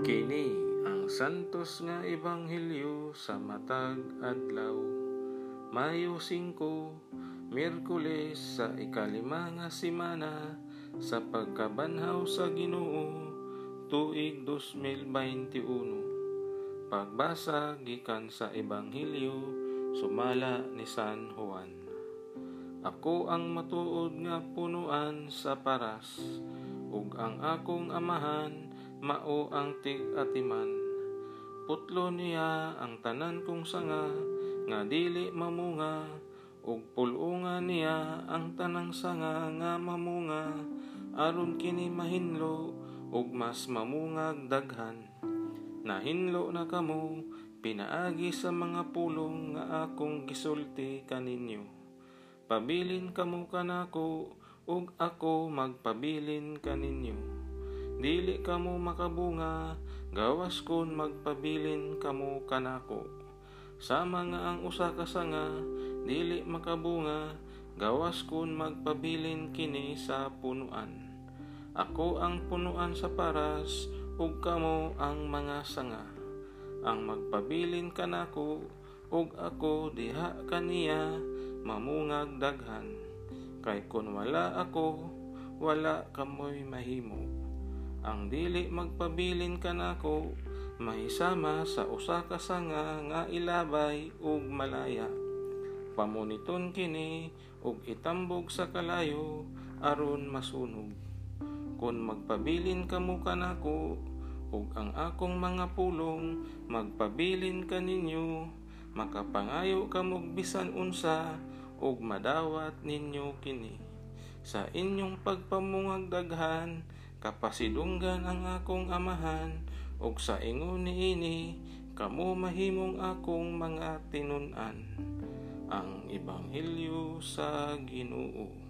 Kini ang santos nga ebanghelyo sa matag adlaw. Mayo 5, Miyerkules sa ikalima nga semana sa pagkabanhaw sa Ginoo tuig 2021. Pagbasa gikan sa ebanghelyo sumala ni San Juan. Ako ang matuod nga punuan sa paras ug ang akong amahan mao ang tig-atiman. Putlo niya ang tanan kong sanga, nga dili mamunga, ug pulunga niya ang tanang sanga nga mamunga, aron kini mahinlo, ug mas mamungag daghan. Nahinlo na kamo, pinaagi sa mga pulong nga akong gisulti kaninyo. Pabilin kamo kanako, ug ako magpabilin kaninyo dili kamo makabunga gawas kun magpabilin kamo kanako. Sama nga ang usa ka sanga dili makabunga gawas kun magpabilin kini sa punuan. Ako ang punuan sa paras ug kamo ang mga sanga. Ang magpabilin kanako ug ako diha kaniya mamungag daghan. Kay kun wala ako wala kamoy mahimo ang dili magpabilin kanako mahisama sa usa ka sanga nga ilabay ug malaya. Pamuniton kini ug itambog sa kalayo aron masunog. Kun magpabilin kamo kanako ug ang akong mga pulong magpabilin kaninyo makapangayo kamo bisan unsa ug madawat ninyo kini. Sa inyong pagpamungag daghan kapasidunggan ang akong amahan ug sa ingon niini kamo mahimong akong mga tinun-an. Ang ebanghelyo sa Ginoo